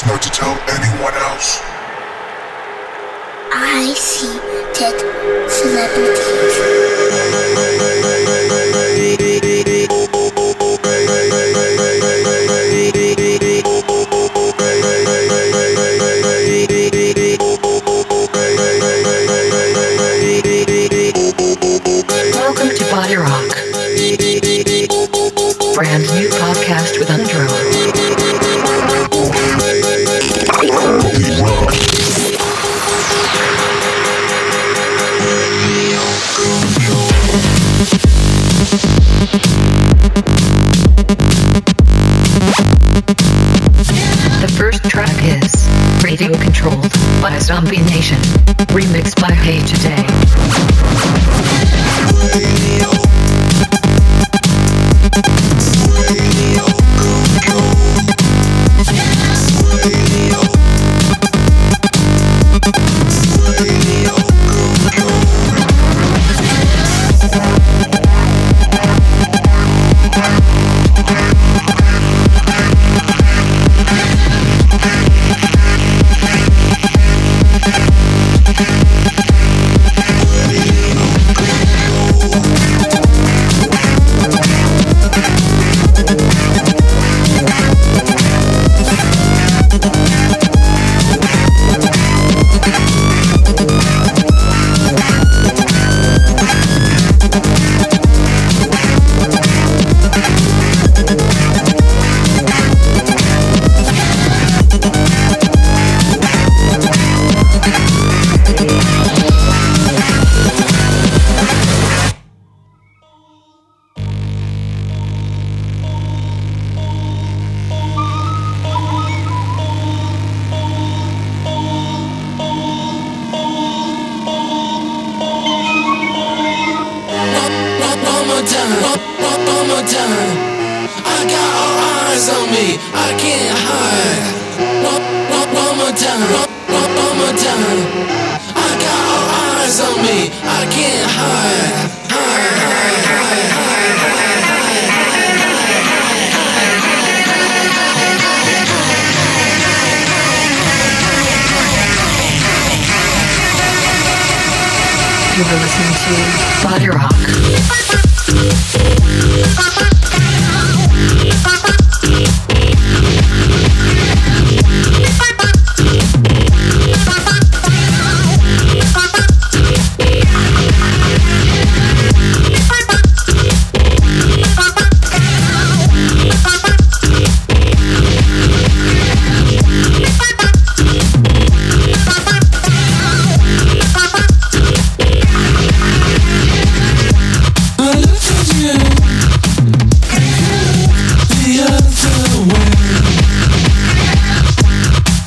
promise not to tell anyone else. I see dead celebrities. Welcome to Bodyrock. Brand new. by Zombie Nation. Remixed by Hey Today.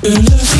in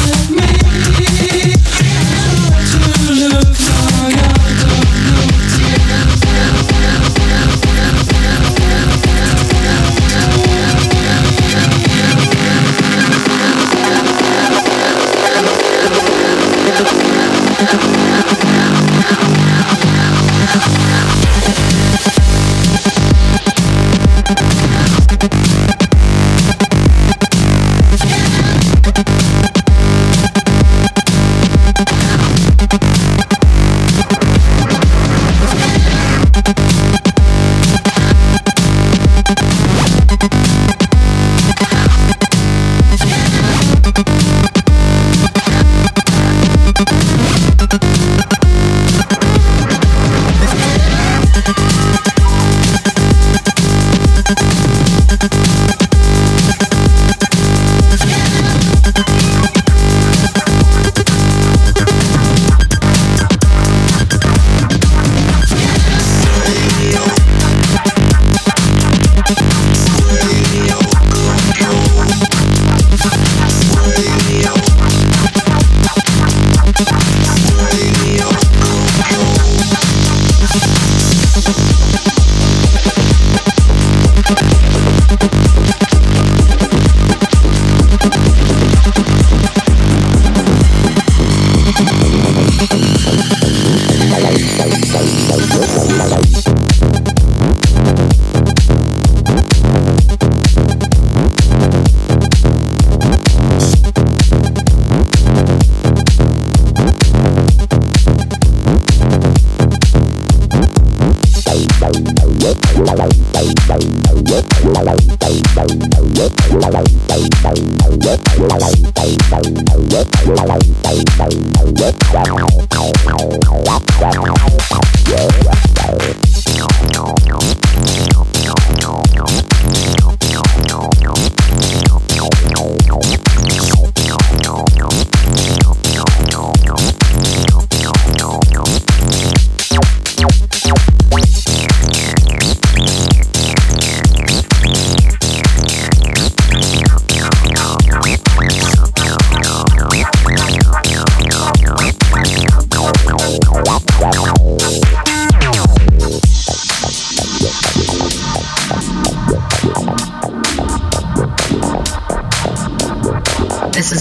Yeah.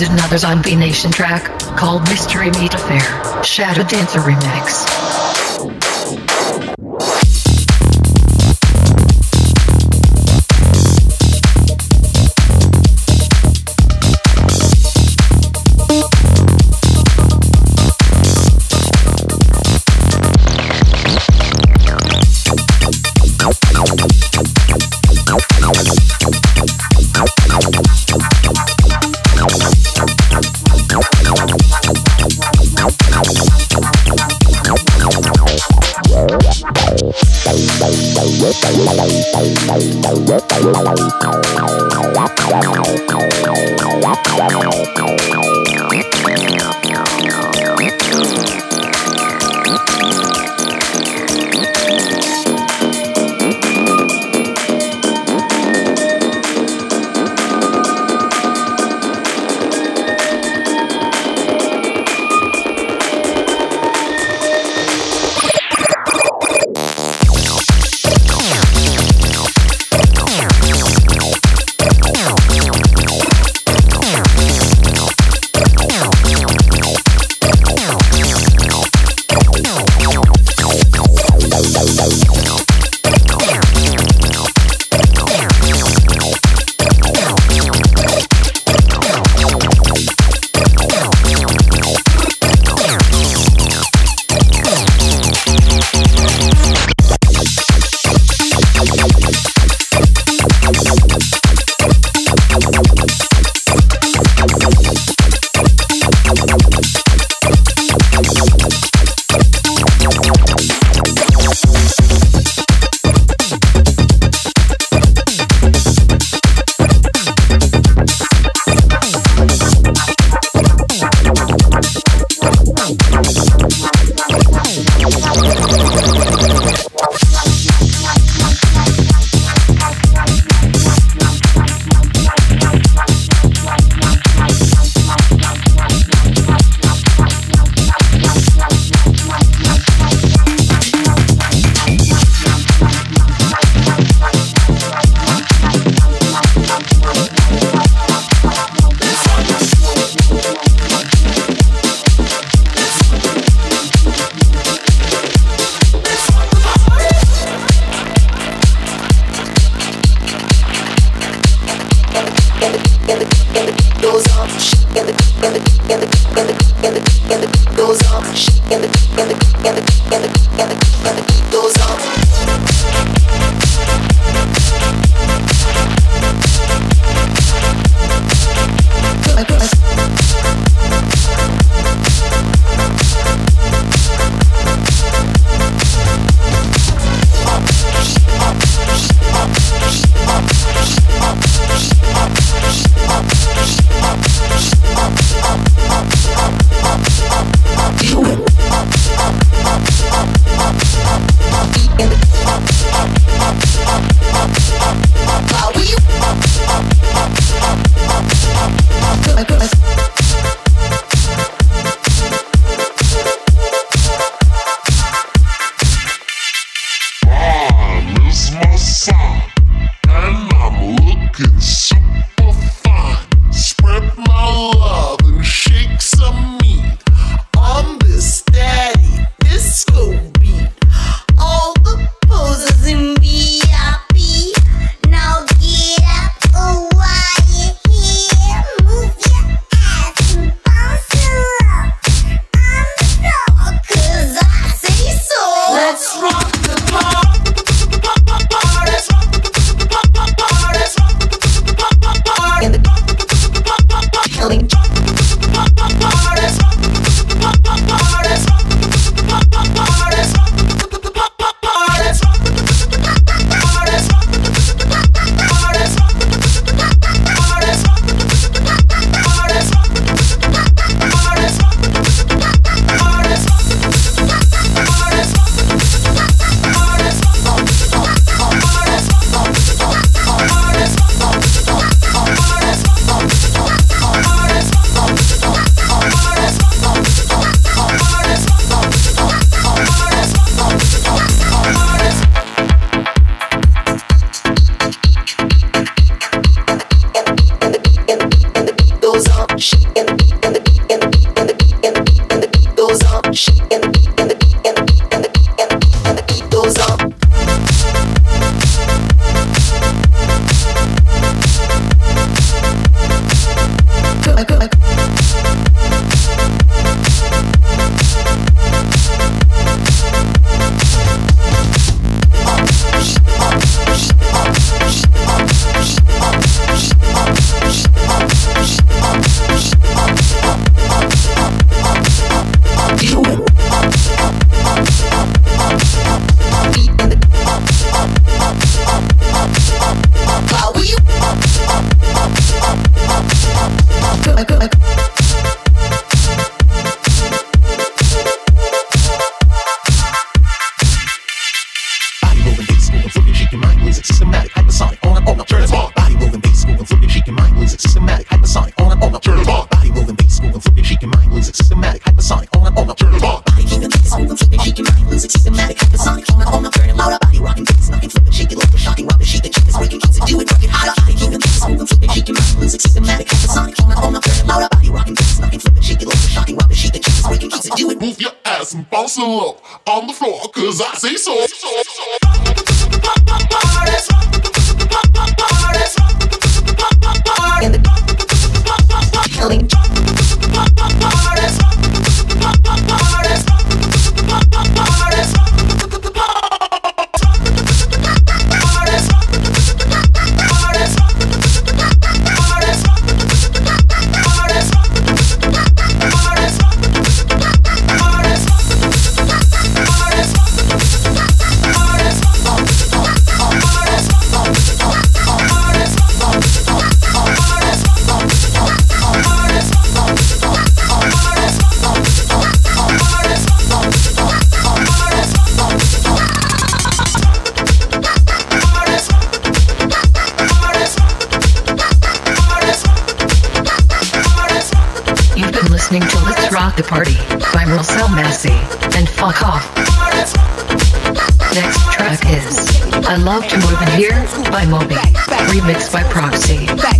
Another Zombie Nation track called Mystery Meat Affair Shadow Dancer Remix. The Party by Maral Salmassi and Fukkk Offf. Next track is I Love to Move in Here by Moby, remixed by Proxy.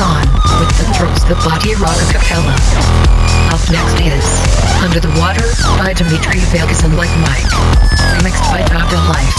Tron with the Throws the Bodyrock a Up next is Under the Water by Dimitri Vegas and Like Mike. Mixed by Dada Life.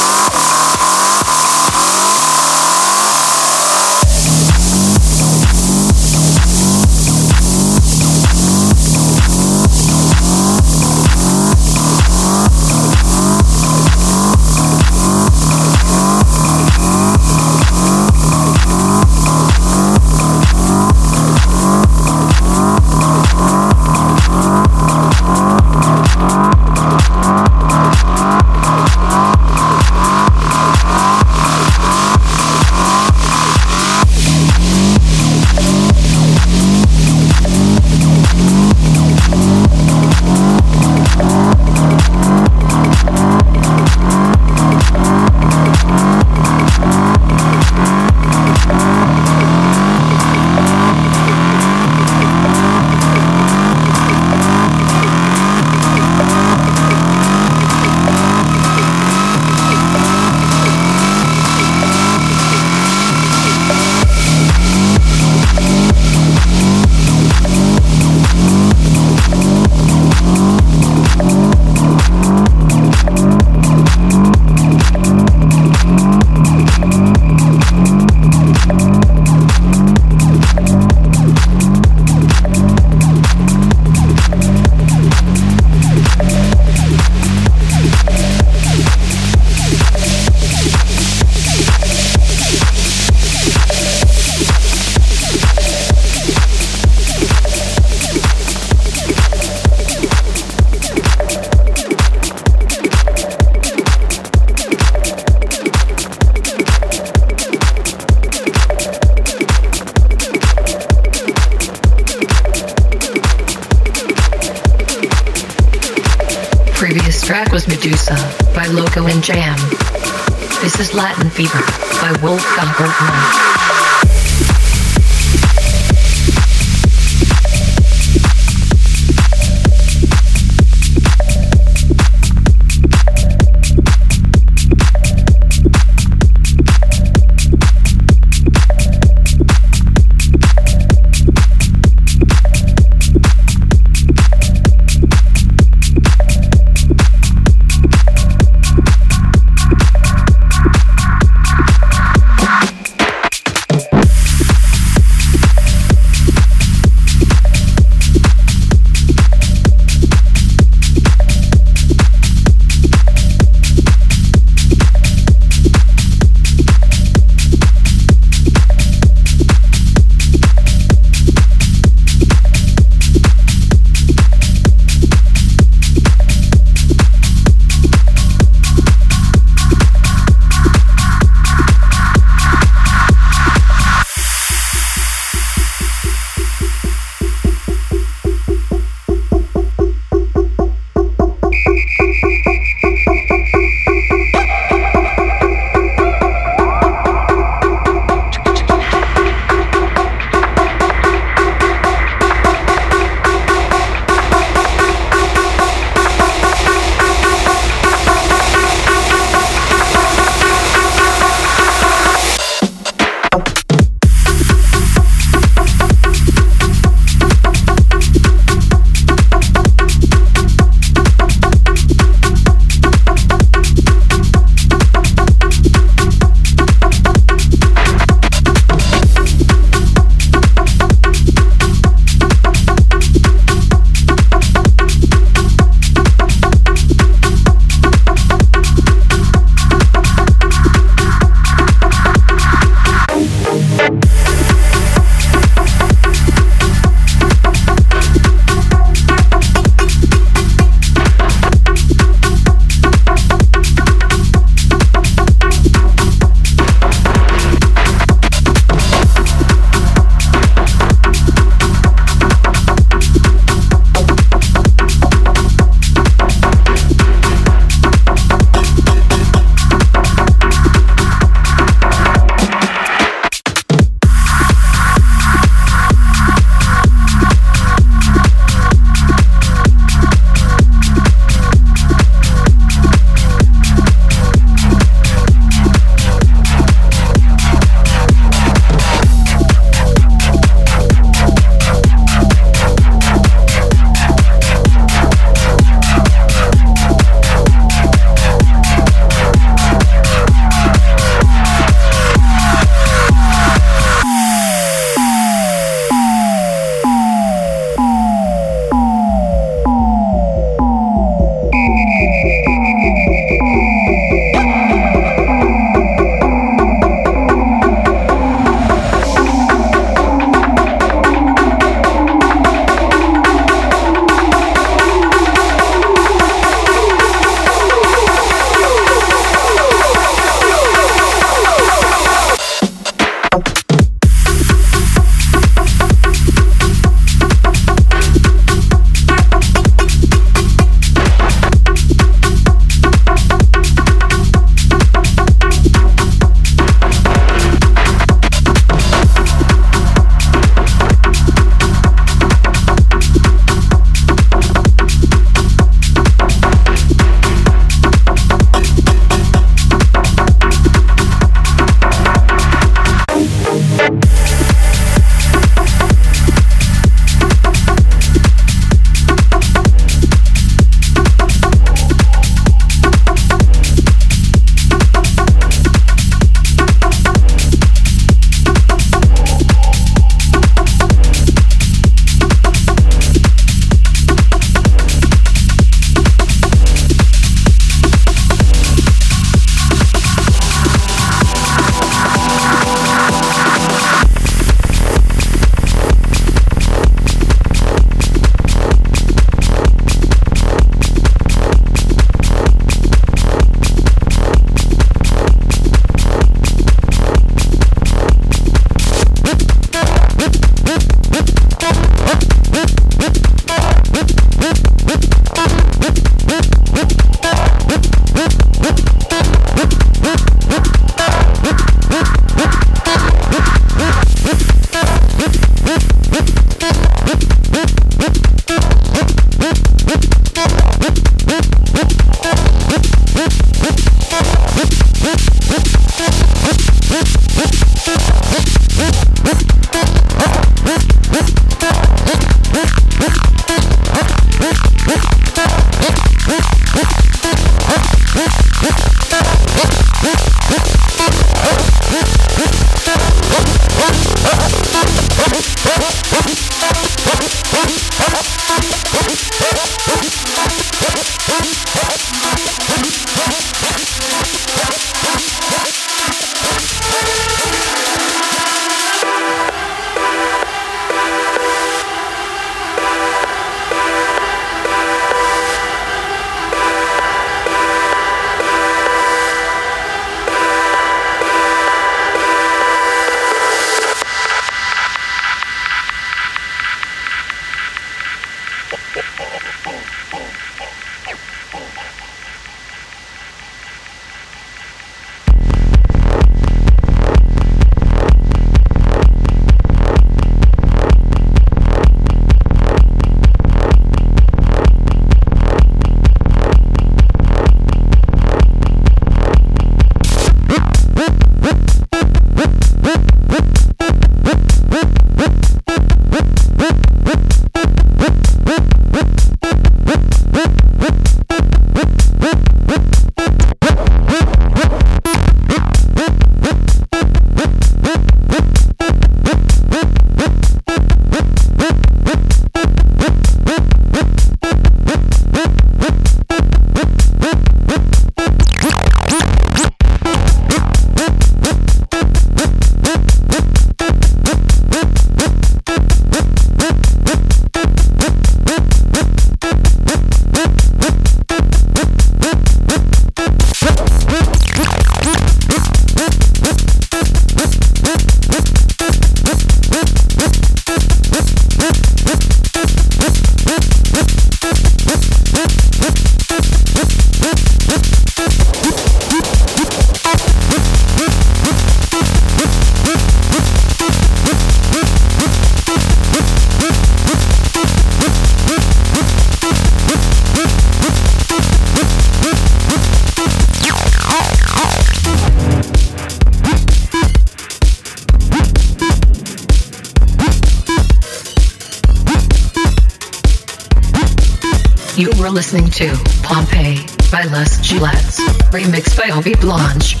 Listening to Pompeii by Les Gillettes, remixed by Obi Blanche.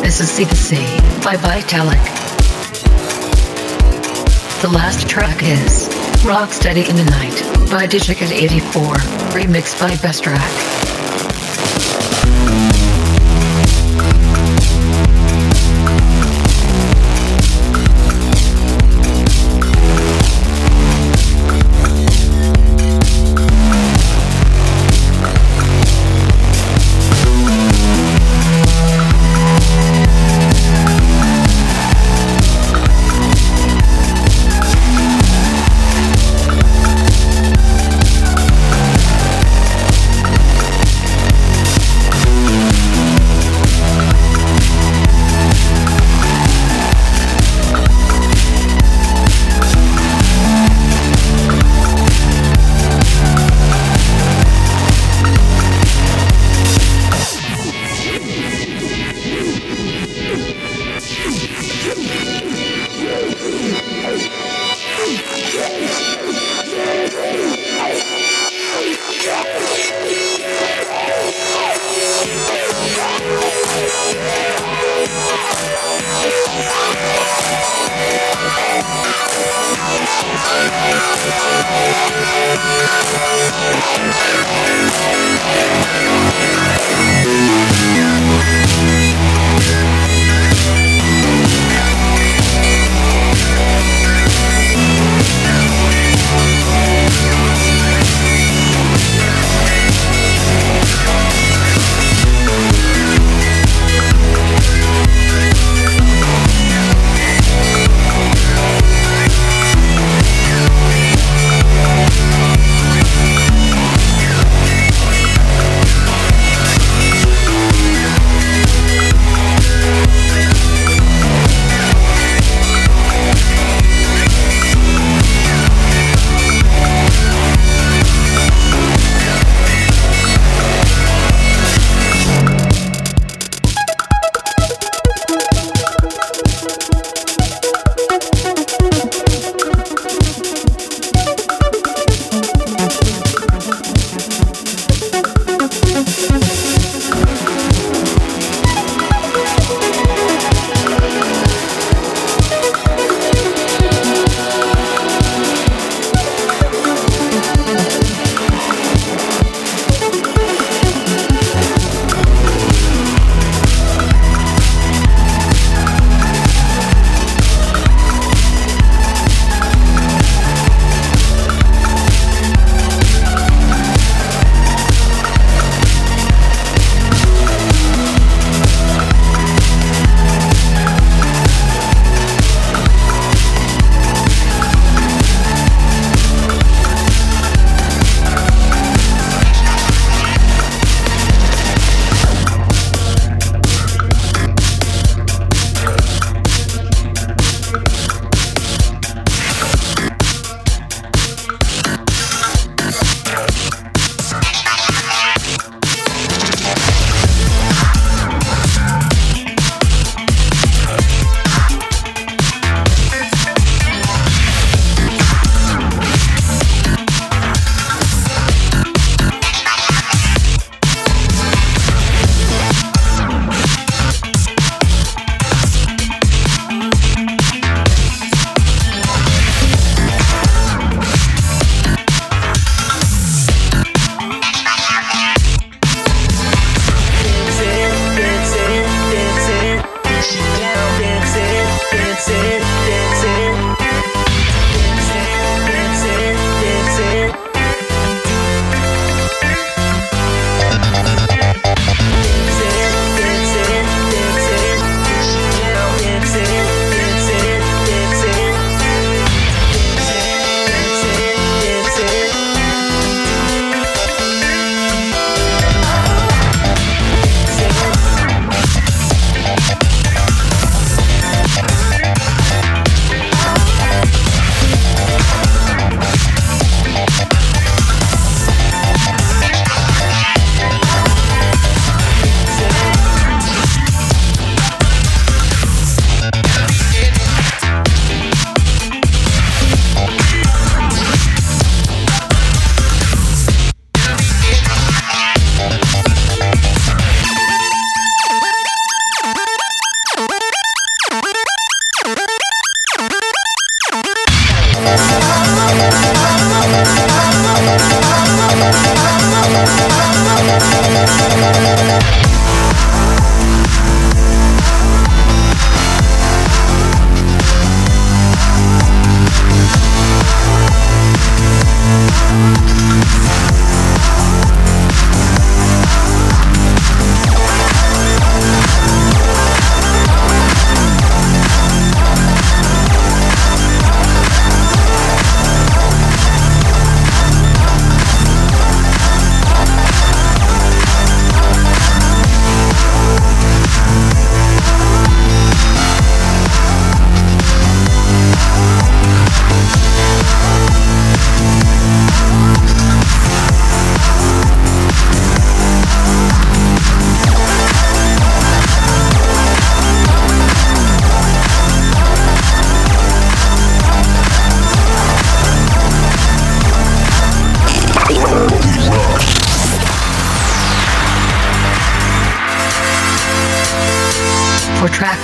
This is See The Sea by Vitalic. The last track is Rocksteady in the Night by Digikid 84, remixed by Best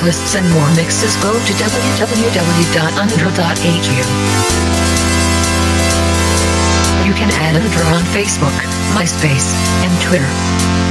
Lists and more mixes, go to www.undra.hu. You can add Undra on Facebook, MySpace, and Twitter.